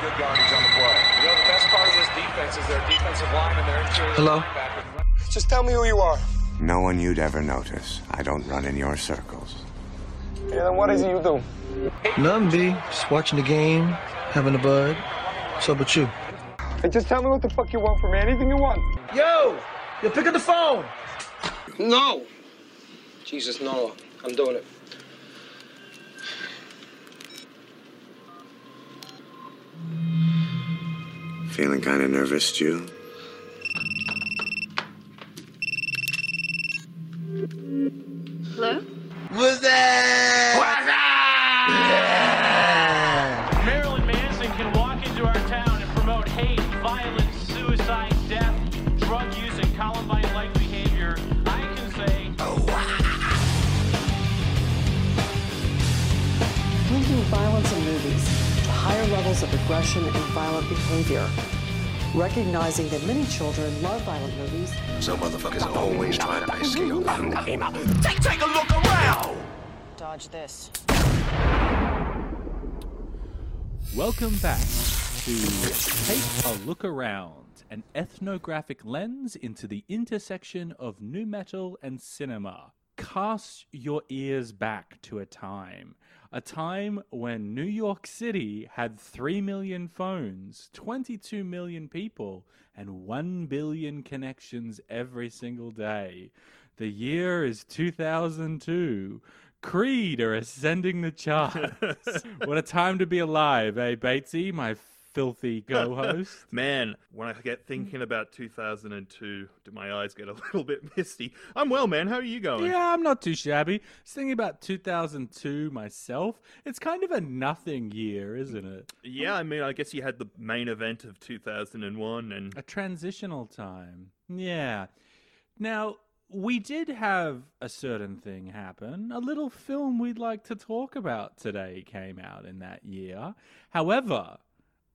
good garbage on the play. You know, the best part of this defense is their defensive line and their interior Hello? linebackers. Just tell me who you are. No one you'd ever notice. I don't run in your circles. Yeah, then what is it you do? Nothing, B. Just watching the game, having a bud. What's up with you? Hey, just tell me what the fuck you want from me. Anything you want. Yo! You pick up the phone! No! Jesus, no. I'm doing it. Feeling kind of nervous, Stu? Hello? What's that? Higher of aggression and violent behavior. Recognizing that many children love violent movies, Some motherfuckers are always trying to escape. Take, take a look around! Dodge this. Welcome back to Take a Look Around, an ethnographic lens into the intersection of new metal and cinema. Cast your ears back to a time, a time when New York City had 3 million phones, 22 million people, and 1 billion connections every single day. The year is 2002. Creed are ascending the charts. what a time to be alive, eh, Batesy, my filthy co-host? Man, when I get thinking about 2002, do my eyes get a little bit misty? I'm well, man. How are you going? yeah, I'm not too shabby. I was thinking about 2002 myself. It's kind of a nothing year, isn't it? Yeah, I mean, I guess you had the main event of 2001, and A transitional time. Yeah. Now, we did have a certain thing happen. A little film we'd like to talk about today came out in that year. However,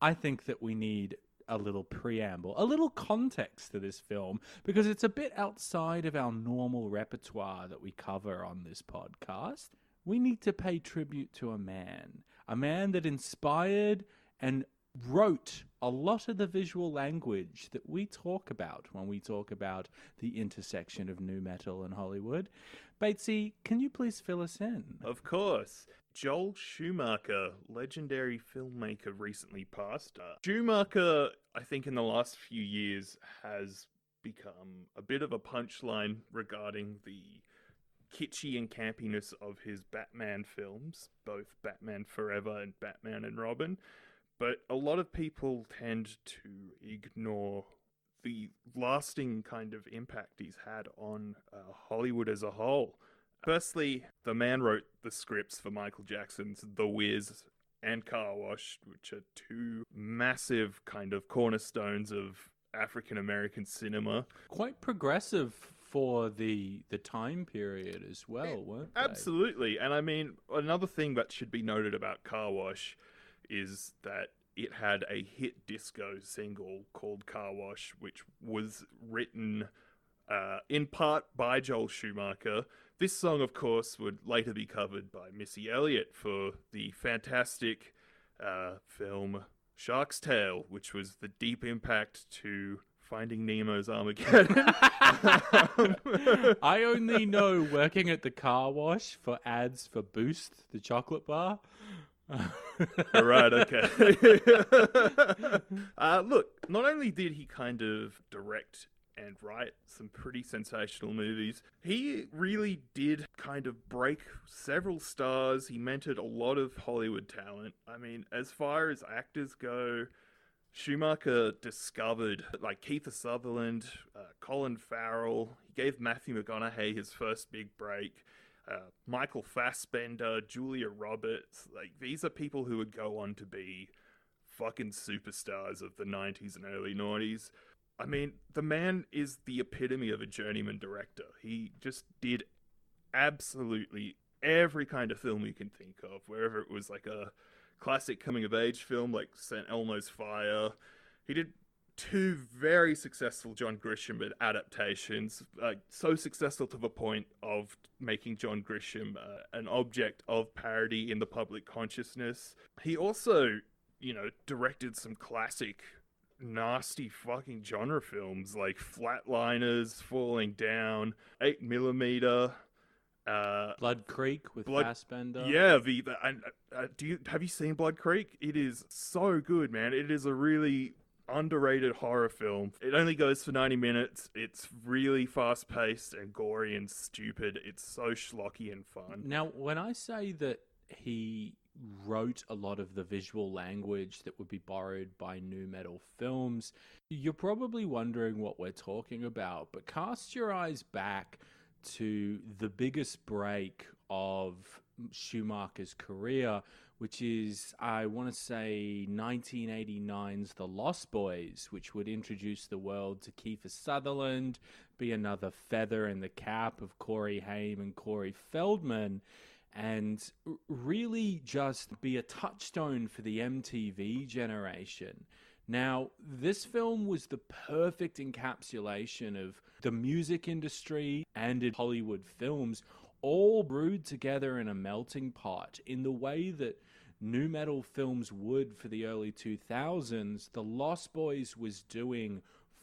I think that we need a little preamble, a little context to this film, because it's a bit outside of our normal repertoire that we cover on this podcast. We need to pay tribute to a man, a man that inspired and wrote a lot of the visual language that we talk about when we talk about the intersection of new metal and Hollywood. Batesy, can you please fill us in? of course, Joel Schumacher, legendary filmmaker, recently passed. Uh, Schumacher, I think, in the last few years has become a bit of a punchline regarding the kitschy and campiness of his Batman films, both Batman Forever and Batman and Robin. But a lot of people tend to ignore the lasting kind of impact he's had on uh, Hollywood as a whole. Firstly, the man wrote the scripts for Michael Jackson's The Wiz and Car Wash, which are two massive kind of cornerstones of African American cinema. Quite progressive for the the time period as well, weren't they? Absolutely. And I mean, another thing that should be noted about Car Wash is that it had a hit disco single called Car Wash, which was written uh, in part by Joel Schumacher. This song, of course, would later be covered by Missy Elliott for the fantastic uh, film Shark's Tale, which was the deep impact to Finding Nemo's Armageddon. I only know working at the car wash for ads for Boost, the chocolate bar. right, okay. uh, look, not only did he kind of direct and write some pretty sensational movies, he really did kind of break several stars. He mentored a lot of Hollywood talent. I mean, as far as actors go, Schumacher discovered like Kiefer Sutherland, uh, Colin Farrell. He gave Matthew McConaughey his first big break. Uh, Michael Fassbender, Julia Roberts. Like these are people who would go on to be fucking superstars of the 90s and early 90s. I mean, the man is the epitome of a journeyman director. He just did absolutely every kind of film you can think of, wherever it was like a classic coming of age film like St. Elmo's Fire. He did two very successful John Grisham adaptations, uh, so successful to the point of making John Grisham uh, an object of parody in the public consciousness. He also you know, directed some classic nasty fucking genre films like Flatliners, Falling Down, 8 Millimeter, uh, Blood Creek with Blood- Fassbender. Yeah, the, the and, uh, do you have you seen Blood Creek? It is so good, man. It is a really underrated horror film. It only goes for 90 minutes. It's really fast paced and gory and stupid. It's so schlocky and fun. Now, when I say that he wrote a lot of the visual language that would be borrowed by new metal films, you're probably wondering what we're talking about. But cast your eyes back to the biggest break of Schumacher's career, which is, I want to say, 1989's The Lost Boys, which would introduce the world to Kiefer Sutherland, be another feather in the cap of Corey Haim and Corey Feldman, and really just be a touchstone for the MTV generation. Now, this film was the perfect encapsulation of the music industry and in Hollywood films, all brewed together in a melting pot in the way that new metal films would for the early 2000s. The Lost Boys was doing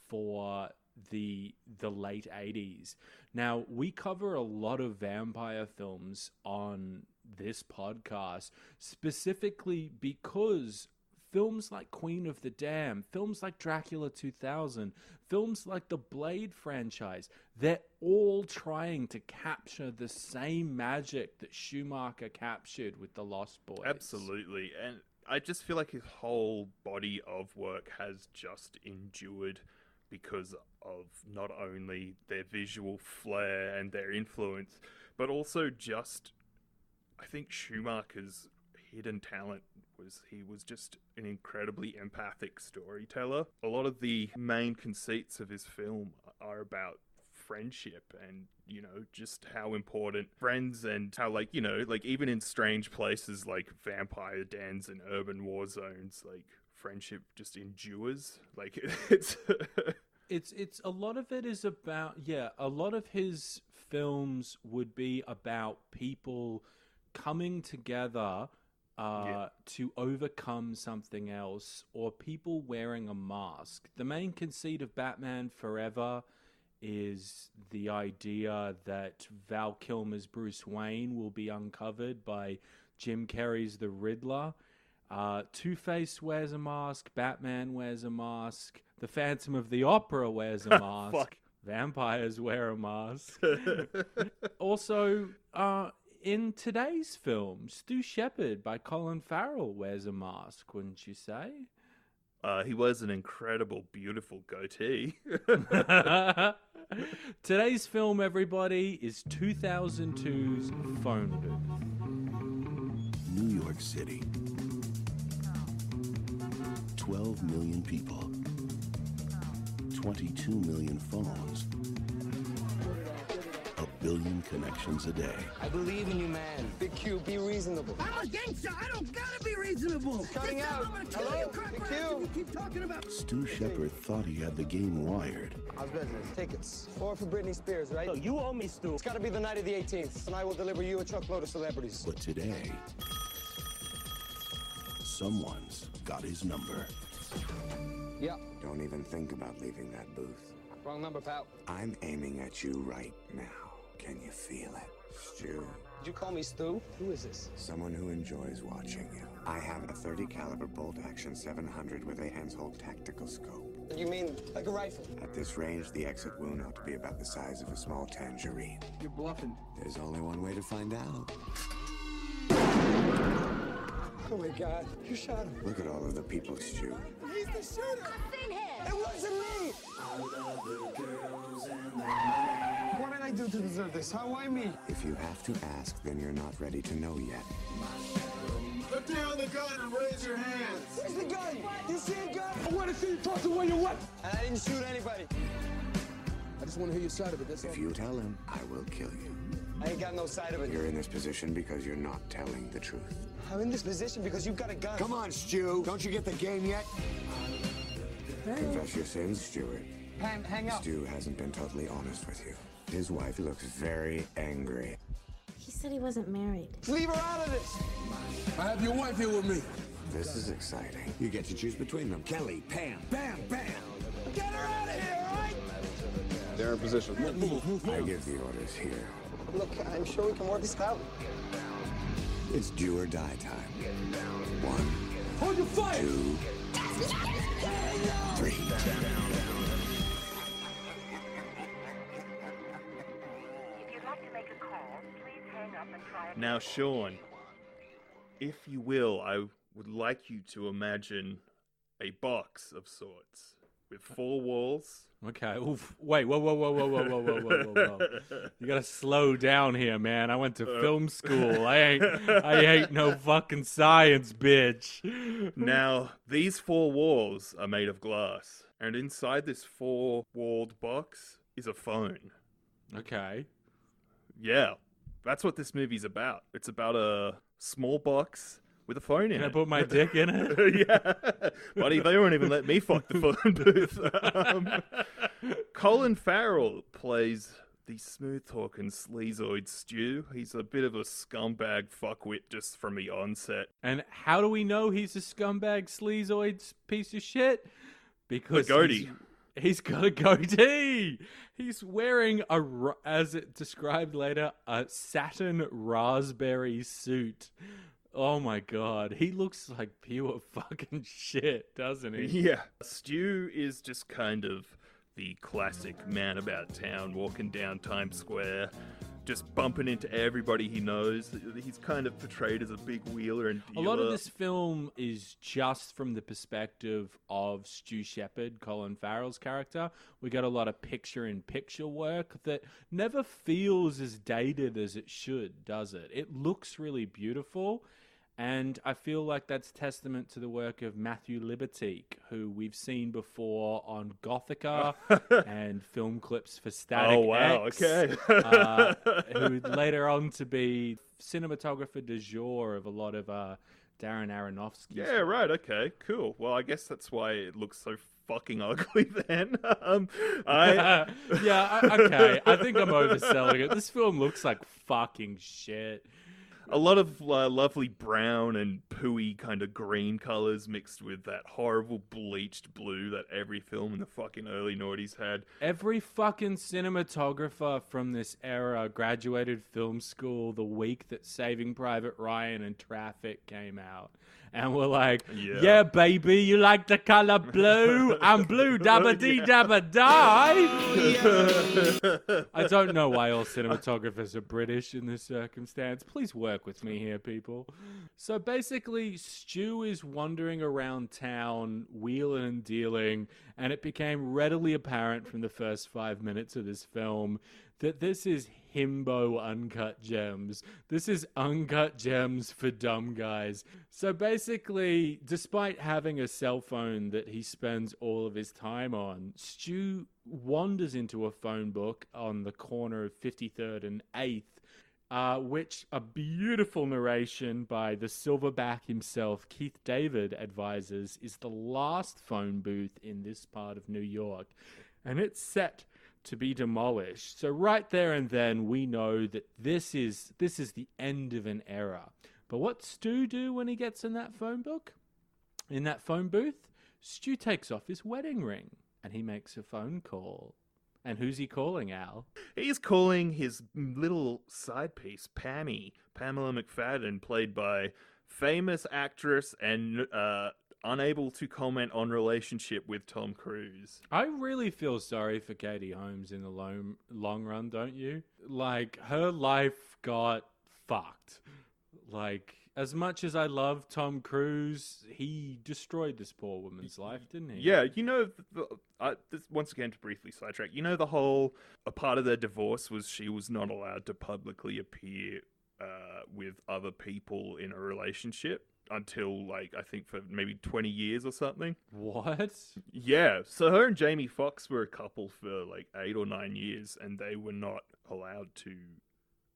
for the the late 80s. Now, we cover a lot of vampire films on this podcast specifically because films like Queen of the Damned, films like Dracula 2000, films like the Blade franchise, they're all trying to capture the same magic that Schumacher captured with The Lost Boys. Absolutely. And I just feel like his whole body of work has just endured because of not only their visual flair and their influence, but also just, I think Schumacher's hidden talent was he was just an incredibly empathic storyteller. A lot of the main conceits of his film are about friendship and you know just how important friends and how like you know like even in strange places like vampire dens and urban war zones like friendship just endures like it's it's it's a lot of it is about yeah a lot of his films would be about people coming together uh, Yeah. to overcome something else or people wearing a mask. The main conceit of Batman Forever is the idea that Val Kilmer's Bruce Wayne will be uncovered by Jim Carrey's The Riddler. Uh, Two Face wears a mask, Batman wears a mask, The Phantom of the Opera wears a mask, Fuck. vampires wear a mask. also, uh, in today's film, Stu Shepard by Colin Farrell wears a mask, wouldn't you say? uh, he was an incredible beautiful goatee Today's film, everybody, is 2002's Phone Booth. New York City. 12 million people. 22 million phones. A billion connections a day. I believe in you, man. Big Q, be reasonable. I'm a gangster. I don't gotta be reasonable. Cutting This out. I'm gonna kill Hello? you, Big Q? you keep talking about. Stu Shepard thought he had the game wired. How's business? Tickets. Four for Britney Spears, right? No, you owe me, Stu. It's gotta be the night of the 18th, and I will deliver you a truckload of celebrities. But today, someone's got his number. Yeah. Don't even think about leaving that booth. Wrong number, pal. I'm aiming at you right now. Can you feel it? Stu, Did you call me Stu? Who is this? someone who enjoys watching you. I have a 30 caliber bolt action 700 with a Hensoldt tactical scope. You mean like a rifle? At this range, the exit wound ought to be about the size of a small tangerine. You're bluffing. There's only one way to find out. Oh my god, you shot him. Look at all of the people, Stu. He's the shooter! I've seen him. It wasn't me! What did I do to deserve this? How why me? If you have to ask, then you're not ready to know yet. Put down the gun and raise your hands. Where's the gun? You see a gun? I want to see you toss away your weapon. And I didn't shoot anybody. I just want to hear your side of it. That's If you tell him, I will kill you. I ain't got no side of it. You're in this position because you're not telling the truth. I'm in this position because you've got a gun. Come on, Stu. Don't you get the game yet? Confess your sins, Stuart. Pam, hang up. Stu hasn't been totally honest with you. His wife looks very angry. He said he wasn't married. Leave her out of this. I have your wife here with me. This is exciting. You get to choose between them. Kelly, Pam, bam, bam. Get her out of here, all right? They're in position. I give the orders here. Look, I'm sure we can work this out. It's do or die time. One, Hold your fire! two, three. Now, Sean, if you will, I would like you to imagine a box of sorts with four walls. Okay. Oof. Wait. Whoa. Whoa. Whoa. Whoa. Whoa. Whoa. Whoa. Whoa. Whoa. Whoa. You gotta slow down here, man. I went to uh. film school. I ain't. I ain't no fucking science, bitch. Now, these four walls are made of glass, and inside this four walled box is a phone. Okay. Yeah, that's what this movie's about. It's about a small box with a phone in Can I put my dick in it? yeah, buddy, they won't even let me fuck the phone booth. Um, Colin Farrell plays the smooth talking sleazoid Stu. He's a bit of a scumbag fuckwit just from the onset. And how do we know he's a scumbag sleazoid piece of shit? Because goatee. He's, he's got a goatee. He's wearing a, as it described later, a satin raspberry suit. Oh my god, he looks like pure fucking shit, doesn't he? Yeah. Stu is just kind of the classic man about town walking down Times Square, just bumping into everybody he knows. He's kind of portrayed as a big wheeler and dealer. A lot of this film is just from the perspective of Stu Shepard, Colin Farrell's character. We got a lot of picture in picture work that never feels as dated as it should, does it? It looks really beautiful. And I feel like that's testament to the work of Matthew Libatique, who we've seen before on Gothika and film clips for Static Oh, wow, X, okay. uh, who later on to be cinematographer de jour of a lot of uh, Darren Aronofsky. Yeah, right. Okay, cool. Well, I guess that's why it looks so fucking ugly then. um, I yeah, I, okay. I think I'm overselling it. This film looks like fucking shit. A lot of uh, lovely brown and pooey kind of green colors mixed with that horrible bleached blue that every film in the fucking early noughties had. Every fucking cinematographer from this era graduated film school the week that Saving Private Ryan and Traffic came out. And we're like, Yeah. yeah, baby, you like the color blue? I'm blue, dabba dee dabba die. I don't know why all cinematographers are British in this circumstance. Please work with me here, people. So basically, Stu is wandering around town, wheeling and dealing, and it became readily apparent from the first five minutes of this film that this is himbo uncut gems. This is uncut gems for dumb guys. So basically, despite having a cell phone that he spends all of his time on, Stu wanders into a phone book on the corner of 53rd and 8th uh, which a beautiful narration by the silverback himself, Keith David, advises is the last phone booth in this part of New York. And it's set to be demolished. So right there and then we know that this is this is the end of an era. But what Stu do when he gets in that phone book? In that phone booth, Stu takes off his wedding ring and he makes a phone call. And who's he calling, Al? He's calling his little side piece, Pammy, Pamela McFadden, played by famous actress and uh, unable to comment on relationship with Tom Cruise. I really feel sorry for Katie Holmes in the long long run, don't you? Like her life got fucked. Like as much as I love Tom Cruise, he destroyed this poor woman's life, didn't he? Yeah, you know, the, uh, this, once again to briefly sidetrack, you know, the whole a part of their divorce was she was not allowed to publicly appear uh, with other people in a relationship until like I think for maybe twenty years or something. What? Yeah, so her and Jamie Foxx were a couple for like eight or nine years, and they were not allowed to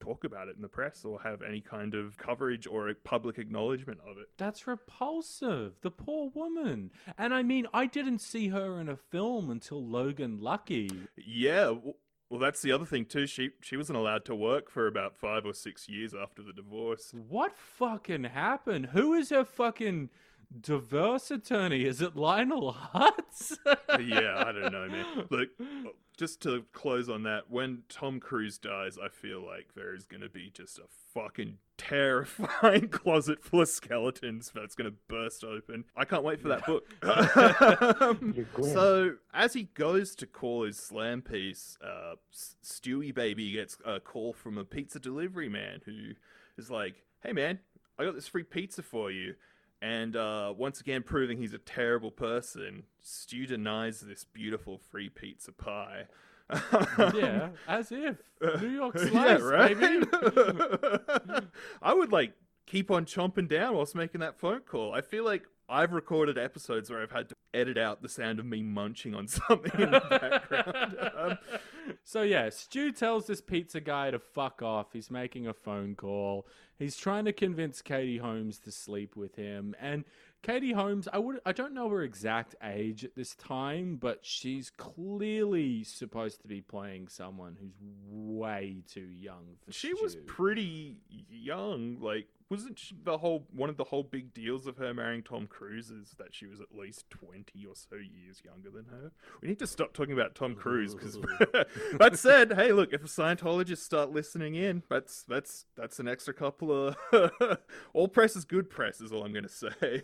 talk about it in the press or have any kind of coverage or a public acknowledgement of it. That's repulsive. The poor woman. And I mean, I didn't see her in a film until Logan Lucky. Yeah, well, that's the other thing too. She she wasn't allowed to work for about five or six years after the divorce. What fucking happened? Who is her fucking diverse attorney. Is it Lionel Hutz? yeah, I don't know, man. Look, just to close on that, when Tom Cruise dies, I feel like there is going to be just a fucking terrifying closet full of skeletons that's going to burst open. I can't wait for that book. Um, so, as he goes to call his slam piece, uh, Stewie Baby gets a call from a pizza delivery man who is like, hey man, I got this free pizza for you. And uh, once again, proving he's a terrible person, Stu denies this beautiful free pizza pie. yeah, as if New York slice, yeah, right? baby. I would like keep on chomping down whilst making that phone call. I feel like I've recorded episodes where I've had to edit out the sound of me munching on something in the background. Um, So yeah, Stu tells this pizza guy to fuck off. He's making a phone call. He's trying to convince Katie Holmes to sleep with him. And Katie Holmes, I would I don't know her exact age at this time, but she's clearly supposed to be playing someone who's way too young for she was pretty young. Like, wasn't she the whole one of the whole big deals of her marrying Tom Cruise is that she was at least twenty or so years younger than her? We need to stop talking about Tom Cruise because that said, hey, look, if Scientologists start listening in, that's that's that's an extra couple of all press is good press is all I'm gonna say.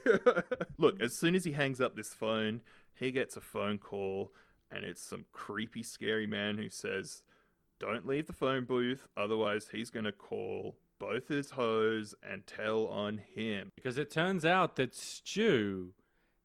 look, as soon as he hangs up this phone, he gets a phone call, and it's some creepy, scary man who says, "Don't leave the phone booth, otherwise he's gonna call." Both his hoes and tell on him. Because it turns out that Stu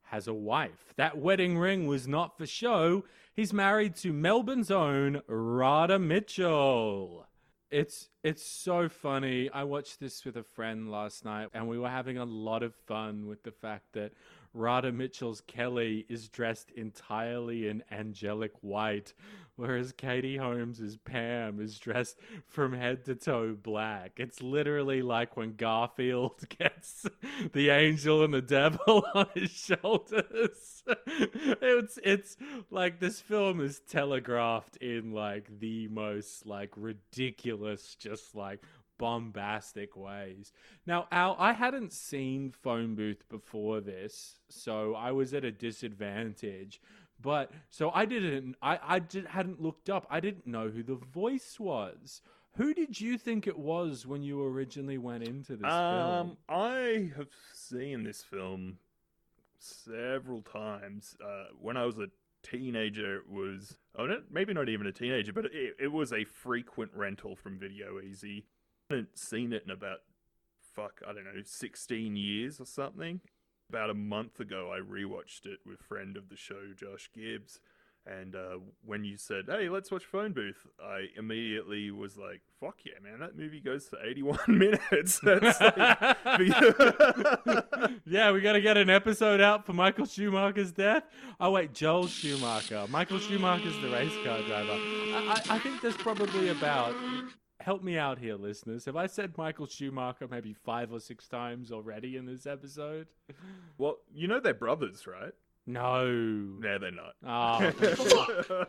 has a wife. That wedding ring was not for show. He's married to Melbourne's own Radha Mitchell. It's it's so funny. I watched this with a friend last night and we were having a lot of fun with the fact that Radha Mitchell's Kelly is dressed entirely in angelic white, whereas Katie Holmes's Pam is dressed from head to toe black. It's literally like when Garfield gets the angel and the devil on his shoulders. it's it's like this film is telegraphed in like the most like ridiculous, just like bombastic ways. Now, Al, I hadn't seen Phone Booth before this, so I was at a disadvantage. But so I didn't, I I did, hadn't looked up. I didn't know who the voice was. Who did you think it was when you originally went into this Um, film? I have seen this film several times. Uh, when I was a teenager, it was oh, no, maybe not even a teenager, but it, it was a frequent rental from Video Ezy. I hadn't seen it in about fuck, I don't know, sixteen years or something. About a month ago, I rewatched it with friend of the show Josh Gibbs. And uh, when you said, "Hey, let's watch Phone Booth," I immediately was like, "Fuck yeah, man! That movie goes for eighty-one minutes." That's like, yeah, we got to get an episode out for Michael Schumacher's death. Oh wait, Joel Schumacher. Michael Schumacher's the race car driver. I, I, I think there's probably about. Help me out here, listeners. Have I said Michael Schumacher maybe five or six times already in this episode? well, you know they're brothers, right? No. No, they're not. Oh.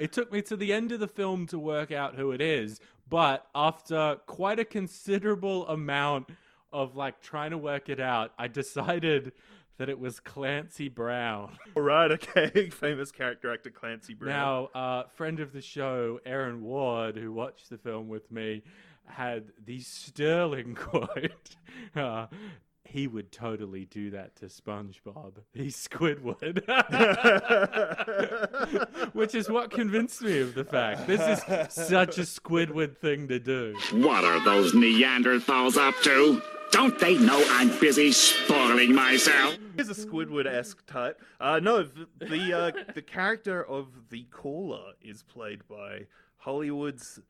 it took me to the end of the film to work out who it is, but after quite a considerable amount of like trying to work it out, I decided that it was Clancy Brown. All right, okay. Famous character actor Clancy Brown. Now, uh, friend of the show, Aaron Ward, who watched the film with me, had the sterling quote. Uh, he would totally do that to SpongeBob. He's Squidward. Which is what convinced me of the fact. This is such a Squidward thing to do. What are those Neanderthals up to? Don't they know I'm busy spoiling myself? He's a Squidward-esque type. Uh, no, the the, uh, the character of the caller is played by Hollywood's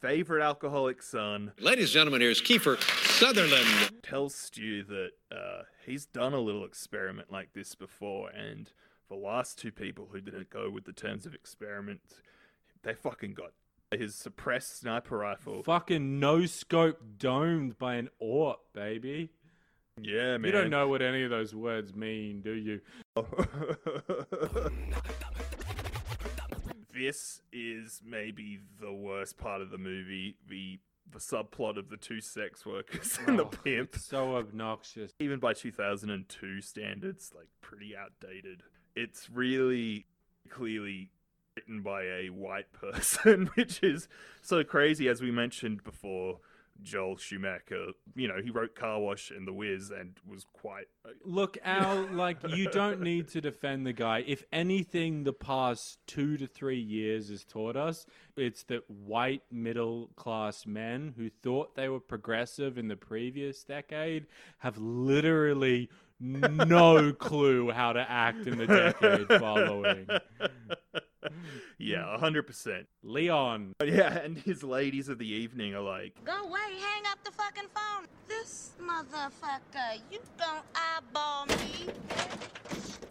favorite alcoholic son. Ladies and gentlemen, here's Kiefer Sutherland. Tells Stu that uh, he's done a little experiment like this before, and the last two people who didn't go with the terms of experiment, they fucking got his suppressed sniper rifle. Fucking no scope domed by an AWP, baby. Yeah, man. You don't know what any of those words mean, do you? this is maybe the worst part of the movie. The the subplot of the two sex workers and the Oh, pimp. it's so obnoxious. Even by 2002 standards, like pretty outdated. It's really clearly written by a white person, which is so crazy. As we mentioned before, Joel Schumacher, you know, he wrote Car Wash and The Wiz and was quite. uh, Look, Al, like you don't need to defend the guy. If anything, the past two to three years has taught us it's that white middle class men who thought they were progressive in the previous decade have literally no clue how to act in the decade following. Yeah, mm. 100%. Leon. Yeah, and his ladies of the evening are like, Go away, hang up the fucking phone. This motherfucker, you don't eyeball me.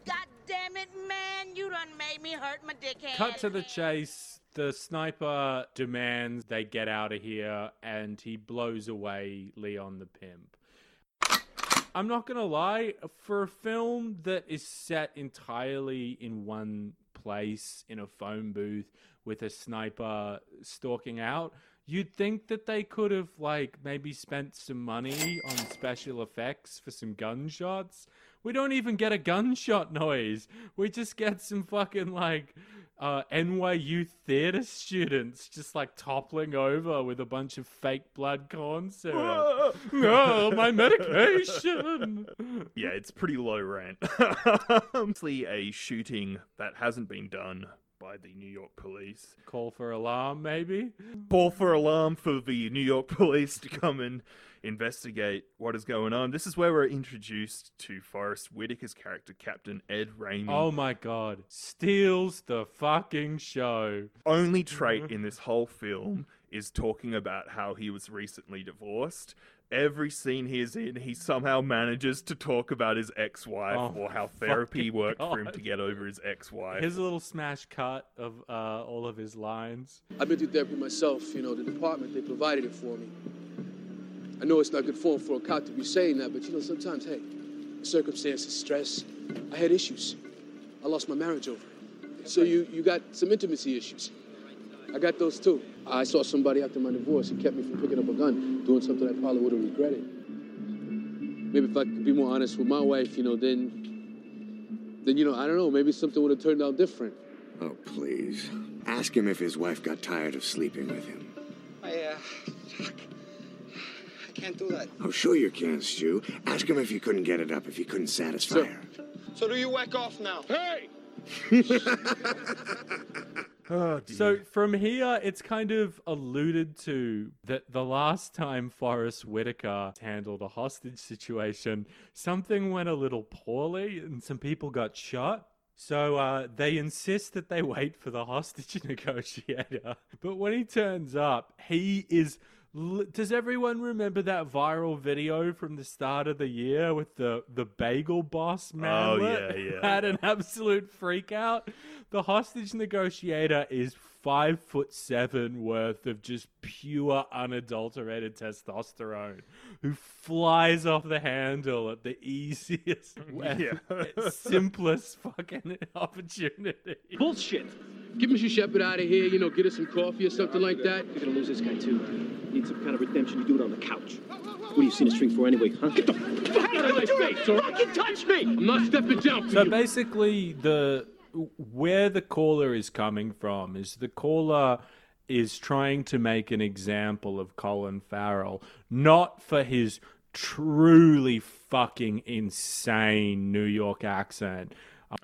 God damn it, man, you done made me hurt my dickhead. Cut to the chase. The sniper demands they get out of here, and he blows away Leon the pimp. I'm not gonna lie, for a film that is set entirely in one place in a phone booth with a sniper stalking out, you'd think that they could have like maybe spent some money on special effects for some gunshots. We don't even get a gunshot noise. We just get some fucking like uh, NYU theater students just like toppling over with a bunch of fake blood corn syrup. oh, my medication. yeah, it's pretty low rent. Mostly a shooting that hasn't been done by the New York police. Call for alarm, maybe? Call for alarm for the New York police to come and investigate what is going on. This is where we're introduced to Forest Whitaker's character, Captain Ed Ramey. Oh my god. Steals the fucking show. Only trait in this whole film is talking about how he was recently divorced. Every scene he is in, he somehow manages to talk about his ex-wife Oh or how therapy fucking worked for him to get over his ex-wife. Here's a little smash cut of uh, all of his lines. I've been through therapy myself. You know, the department, they provided it for me. I know it's not good form for a cop to be saying that, but you know, sometimes, hey, circumstances, stress. I had issues. I lost my marriage over it. So you, you got some intimacy issues. I got those too. I saw somebody after my divorce who kept me from picking up a gun, doing something I probably would have regretted. Maybe if I could be more honest with my wife, you know, then, then you know, I don't know, maybe something would have turned out different. Oh, please. Ask him if his wife got tired of sleeping with him. I, uh, I can't do that. Oh, sure you can, Stu. Ask him if he couldn't get it up, if he couldn't satisfy her. So do you whack off now? Hey! Oh, So from here, it's kind of alluded to that the last time Forest Whitaker handled a hostage situation, something went a little poorly and some people got shot. So uh, they insist that they wait for the hostage negotiator. But when he turns up, he is. Li- Does everyone remember that viral video from the start of the year with the, the bagel boss oh, man? Oh, yeah, yeah, Had an absolute freak out. The hostage negotiator is five foot seven worth of just pure unadulterated testosterone who flies off the handle at the easiest Yeah. simplest fucking opportunity. Bullshit. Get Mr. Shepard out of here, you know, get us some coffee or something like that. You're gonna lose this guy too. Need some kind of redemption. You do it on the couch. What are you seeing a string for anyway, huh? Get the fuck out of my face, all right? Fucking touch me! I'm not stepping down for So you. basically, the where the caller is coming from is the caller is trying to make an example of Colin Farrell, not for his truly fucking insane New York accent.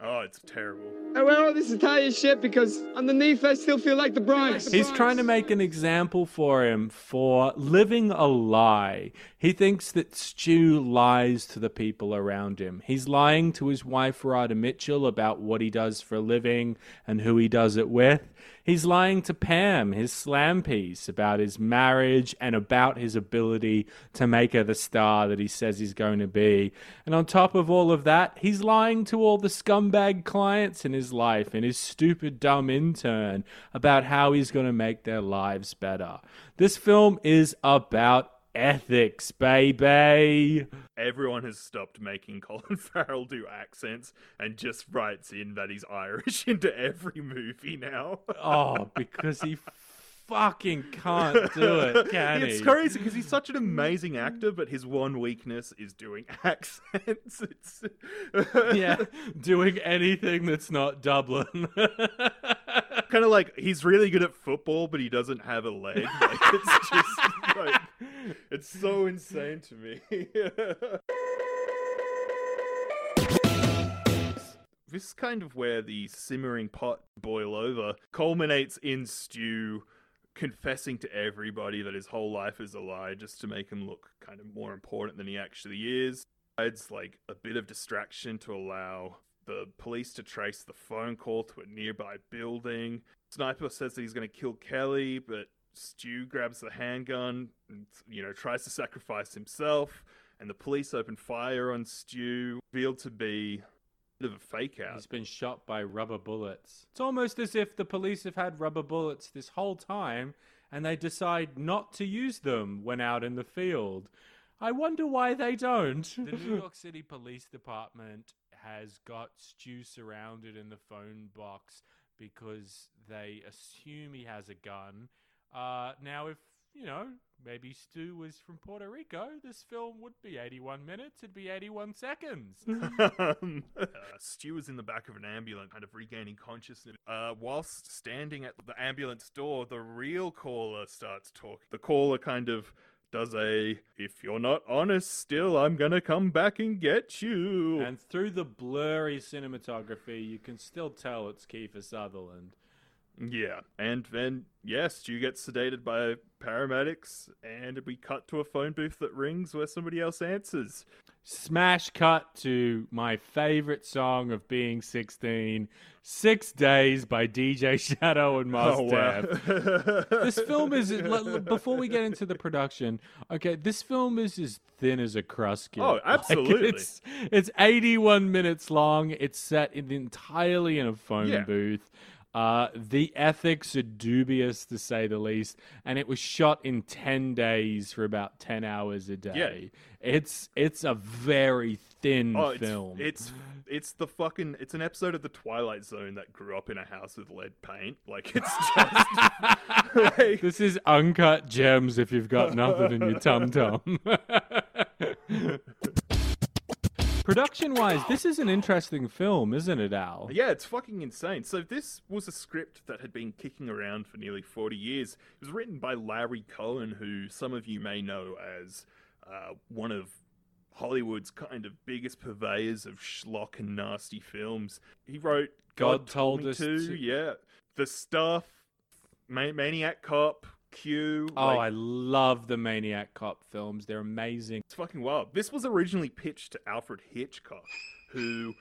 Oh, it's terrible. Oh, I wear all this Italian shit because underneath I still feel like the Bronx. He's trying to make an example for him for living a lie. He thinks that Stu lies to the people around him. He's lying to his wife, Radha Mitchell, about what he does for a living and who he does it with. He's lying to Pam, his slam piece, about his marriage and about his ability to make her the star that he says he's going to be. And on top of all of that, he's lying to all the scumbag clients in his life and his stupid, dumb intern about how he's going to make their lives better. This film is about ethics, baby. Everyone has stopped making Colin Farrell do accents and just writes in that he's Irish into every movie now. Oh, because he fucking can't do it, can it's he? crazy because he's such an amazing actor, but his one weakness is doing accents. It's yeah, doing anything that's not Dublin. kind of like he's really good at football, but he doesn't have a leg. Like, it's just like it's so insane to me. this is kind of where the simmering pot boil over culminates in Stu confessing to everybody that his whole life is a lie just to make him look kind of more important than he actually is. It's like a bit of distraction to allow the police to trace the phone call to a nearby building. Sniper says that he's going to kill Kelly, but Stu grabs the handgun and, you know, tries to sacrifice himself. And the police open fire on Stu, revealed to be a bit of a fake out. He's been shot by rubber bullets. It's almost as if the police have had rubber bullets this whole time and they decide not to use them when out in the field. I wonder why they don't. The New York City Police Department has got Stu surrounded in the phone box because they assume he has a gun. Uh, now, if, you know, maybe Stu was from Puerto Rico, this film would be 81 minutes, it'd be 81 seconds. um, uh, Stu is in the back of an ambulance, kind of regaining consciousness. Uh, whilst standing at the ambulance door, the real caller starts talking. The caller kind of does a, if you're not honest still, I'm gonna come back and get you. And through the blurry cinematography, you can still tell it's Kiefer Sutherland. Yeah, and then yes, you get sedated by paramedics, and we cut to a phone booth that rings where somebody else answers. Smash cut to my favorite song of being 16, Six Days by DJ Shadow and Mos Oh, wow. This film is, before we get into the production, okay, this film is as thin as a crust. Oh, Like, absolutely. it's, it's 81 minutes long. It's set in, entirely in a phone Yeah. booth. Uh, the ethics are dubious to say the least, and it was shot in ten days for about ten hours a day. Yeah. It's it's a very thin Oh, it's, film. it's it's the fucking it's an episode of the Twilight Zone that grew up in a house with lead paint. Like it's just like, this is uncut gems if you've got nothing in your tum tum. Production wise, this is an interesting film, isn't it, Al? Yeah, it's fucking insane. So this was a script that had been kicking around for nearly 40 years. It was written by Larry Cohen, who some of you may know as uh, one of Hollywood's kind of biggest purveyors of schlock and nasty films. He wrote God God, Told Me Us to, to- yeah, The Stuff, Maniac Cop, Q. Oh, like- I love the Maniac Cop films. They're amazing. It's fucking wild. This was originally pitched to Alfred Hitchcock, who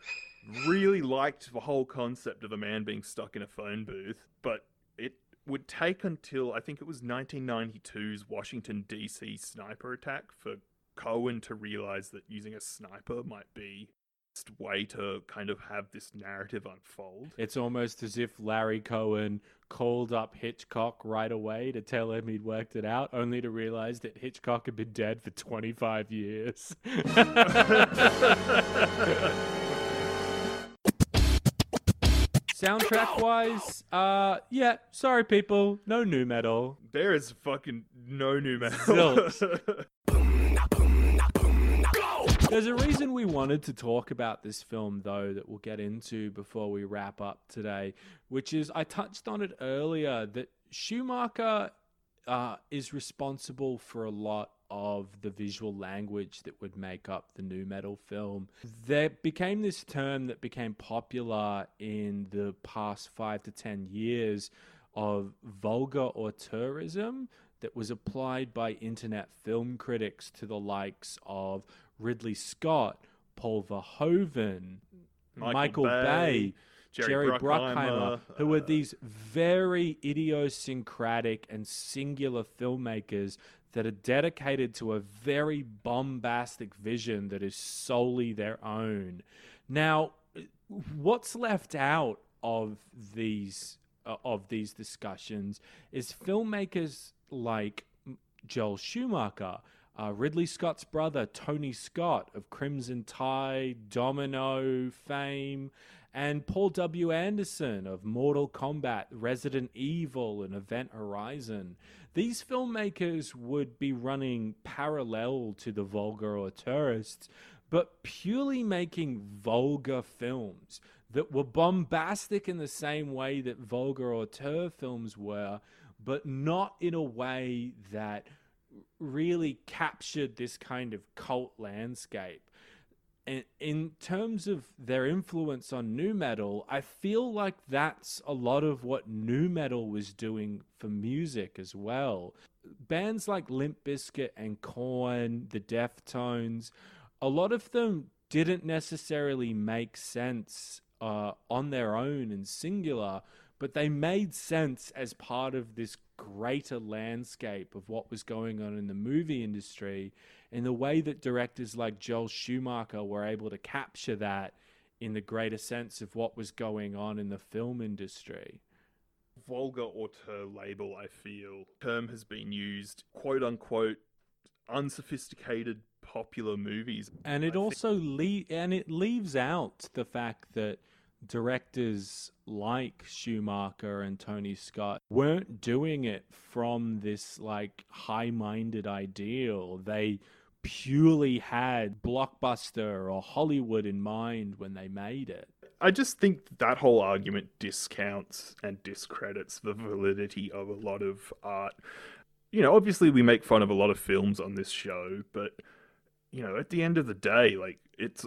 really liked the whole concept of a man being stuck in a phone booth, but it would take until I think it was 1992's Washington D.C. sniper attack for Cohen to realize that using a sniper might be way to kind of have this narrative unfold. It's almost as if Larry Cohen called up Hitchcock right away to tell him he'd worked it out, only to realize that Hitchcock had been dead for 25 years. Soundtrack wise, uh, yeah, sorry people, no new metal. There is fucking no new metal. There's a reason we wanted to talk about this film, though, that we'll get into before we wrap up today, which is I touched on it earlier that Schumacher uh, is responsible for a lot of the visual language that would make up the new metal film. There became this term that became popular in the past five to ten years of vulgar auteurism that was applied by internet film critics to the likes of Ridley Scott, Paul Verhoeven, Michael Michael, Bay, Bay, Jerry Jerry, Bruckheimer, Bruckheimer, who are these very idiosyncratic and singular filmmakers that are dedicated to a very bombastic vision that is solely their own. Now, what's left out of these uh, of these discussions is filmmakers like Joel Schumacher, uh, Ridley Scott's brother, Tony Scott of Crimson Tide, Domino fame, and Paul W. Anderson of Mortal Kombat, Resident Evil, and Event Horizon. These filmmakers would be running parallel to the vulgar auteurs, but purely making vulgar films that were bombastic in the same way that vulgar auteur films were, but not in a way that really captured this kind of cult landscape. And in terms of their influence on nu metal, I feel like that's a lot of what nu metal was doing for music as well. Bands like Limp Bizkit and Korn, the Deftones, a lot of them didn't necessarily make sense uh, on their own and singular, but they made sense as part of this greater landscape of what was going on in the movie industry in the way that directors like Joel Schumacher were able to capture that in the greater sense of what was going on in the film industry. Vulgar auteur label, I feel, term has been used, quote unquote, unsophisticated popular movies. And it also le- and it leaves out the fact that directors like Schumacher and Tony Scott weren't doing it from this like high-minded ideal. They purely had blockbuster or Hollywood in mind when they made it. I just think that whole argument discounts and discredits the validity of a lot of art. You know, obviously we make fun of a lot of films on this show, but you know, at the end of the day, like it's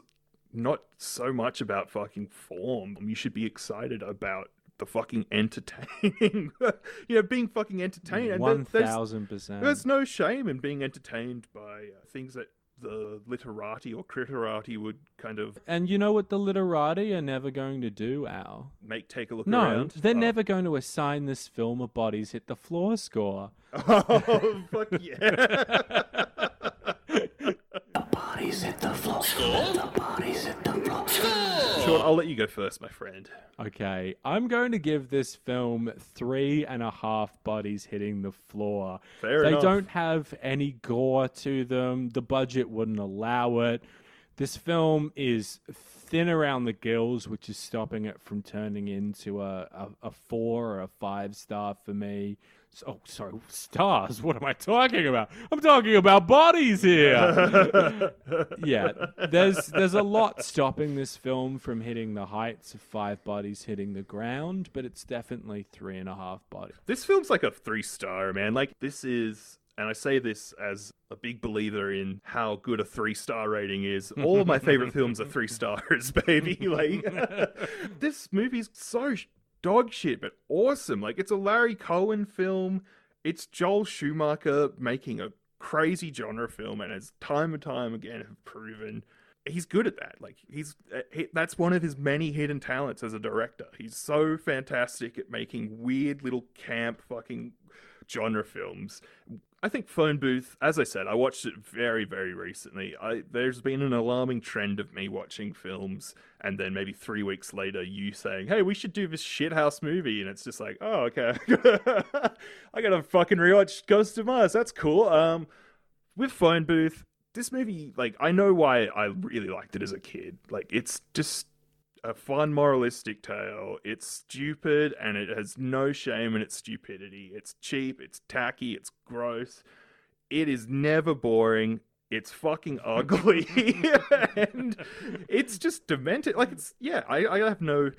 not so much about fucking form. You should be excited about the fucking entertaining. you know, being fucking entertained. And One there- there's- thousand percent. There's no shame in being entertained by uh, things that the literati or criterati would kind of And you know what the literati are never going to do, Al? make take a look No, around. they're Oh. never going to assign this film a bodies hit the floor score. Oh, fuck yeah. Bodies hit the floor. The bodies hit the floor. Sean, I'll let you go first, my friend. Okay, I'm going to give this film three and a half bodies hitting the floor. Fair they enough. don't have any gore to them. The budget wouldn't allow it. This film is thin around the gills, which is stopping it from turning into a, a, a four or a five star for me. Oh, sorry, stars. What am I talking about? I'm talking about bodies here. yeah, there's there's a lot stopping this film from hitting the heights of five bodies hitting the ground, but it's definitely three and a half bodies. This film's like a three star, man. Like, this is, and I say this as a big believer in how good a three star rating is. All of my favorite films are three stars, baby. Like, this movie's so dog shit, but awesome. Like, it's a Larry Cohen film. It's Joel Schumacher making a crazy genre film, and as time and time again have proven, he's good at that. Like he's he, that's one of his many hidden talents as a director. He's so fantastic at making weird little camp fucking genre films. I think Phone Booth, as I said, I watched it very, very recently. I there's been an alarming trend of me watching films and then maybe three weeks later you saying, Hey, we should do this shithouse movie and it's just like, Oh, okay. I gotta fucking rewatch Ghost of Mars. That's cool. Um with Phone Booth, this movie, like, I know why I really liked it as a kid. Like, it's just a fun moralistic tale. It's stupid and it has no shame in its stupidity. It's cheap, it's tacky, it's gross. It is never boring. It's fucking ugly. and it's just demented. Like, it's, yeah, I, I have no.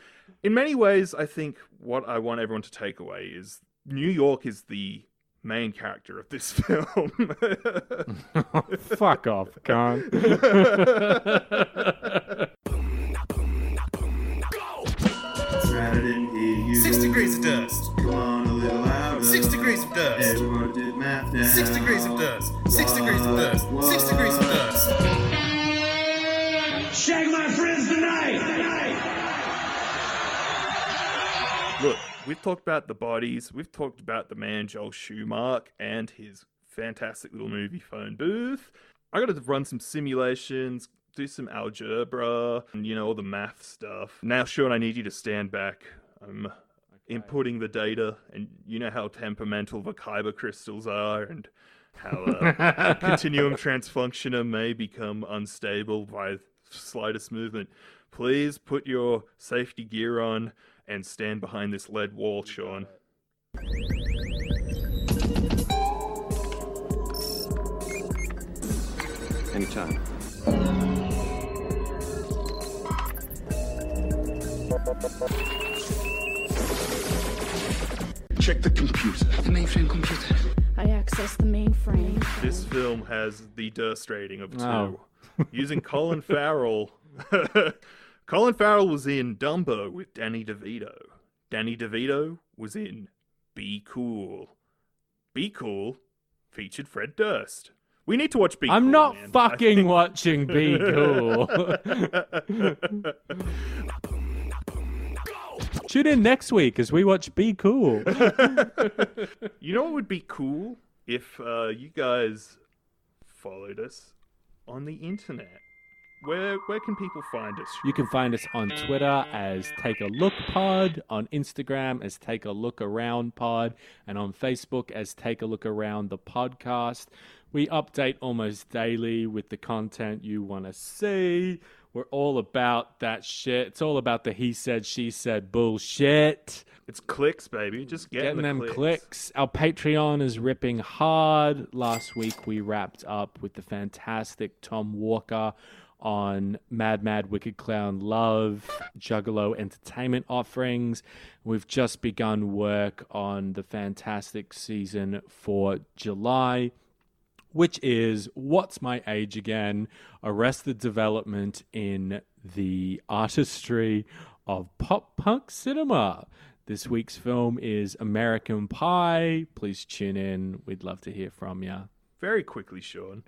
In many ways, I think what I want everyone to take away is New York is the main character of this film. Fuck off, cunt. Degrees of dust. Come on a little louder. Six degrees of dust. Six degrees of dust. Six degrees of dust. Six degrees of dust. Shag my friends tonight. Look, we've talked about the bodies. We've talked about the man Joel Schumacher and his fantastic little movie phone booth. I got to run some simulations, do some algebra, and you know all the math stuff. Now, Sean, I need you to stand back. I'm inputting the data, and you know how temperamental the kyber crystals are, and how uh, continuum transfunctioner may become unstable by slightest movement. Please put your safety gear on and stand behind this lead wall, Sean. Anytime. Check the computer. The mainframe computer. I access the mainframe. This film has the Durst rating of two. Oh. Using Colin Farrell. Colin Farrell was in Dumbo with Danny DeVito. Danny DeVito was in Be Cool. Be Cool featured Fred Durst. We need to watch Be Cool. I'm Cool, not man. Fucking think- watching Be Cool. Tune in next week as we watch Be Cool. you know what would be cool if uh, you guys followed us on the internet. Where where can people find us? You can find us on Twitter as Take a Look Pod, on Instagram as Take a Look Around Pod, and on Facebook as Take a Look Around the Podcast. We update almost daily with the content you want to see. We're all about that shit. It's all about the he said, she said bullshit. It's clicks, baby. Just getting, the them clicks. clicks. Our Patreon is ripping hard. Last week we wrapped up with the fantastic Tom Walker on Mad Mad Wicked Clown Love Juggalo Entertainment offerings. We've just begun work on the fantastic season for July which is What's My Age Again? Arrested Development in the Artistry of Pop Punk Cinema. This week's film is American Pie. Please tune in. We'd love to hear from you. Very quickly, Sean.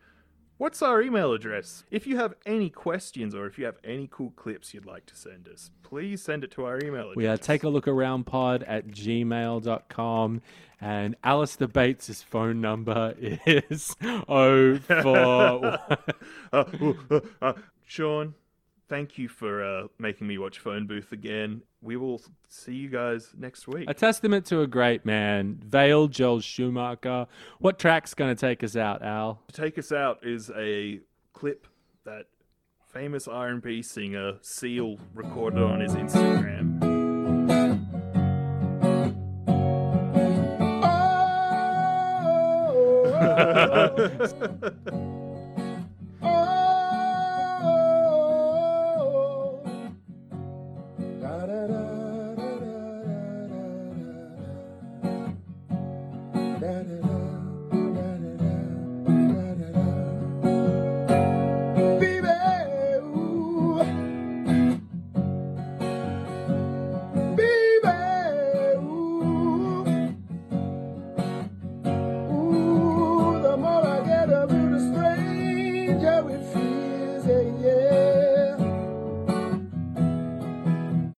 What's our email address? If you have any questions or if you have any cool clips you'd like to send us, please send it to our email address. We are take a look around pod at gmail.com and Alistair Bates' phone number is 04. Uh, uh, uh, Sean, thank you for uh, making me watch Phone Booth again. We will see you guys next week. A testament to a great man, Vale Joel Schumacher. What track's going to take us out, Al? To take us out is a clip that famous R&B singer Seal recorded on his Instagram. Da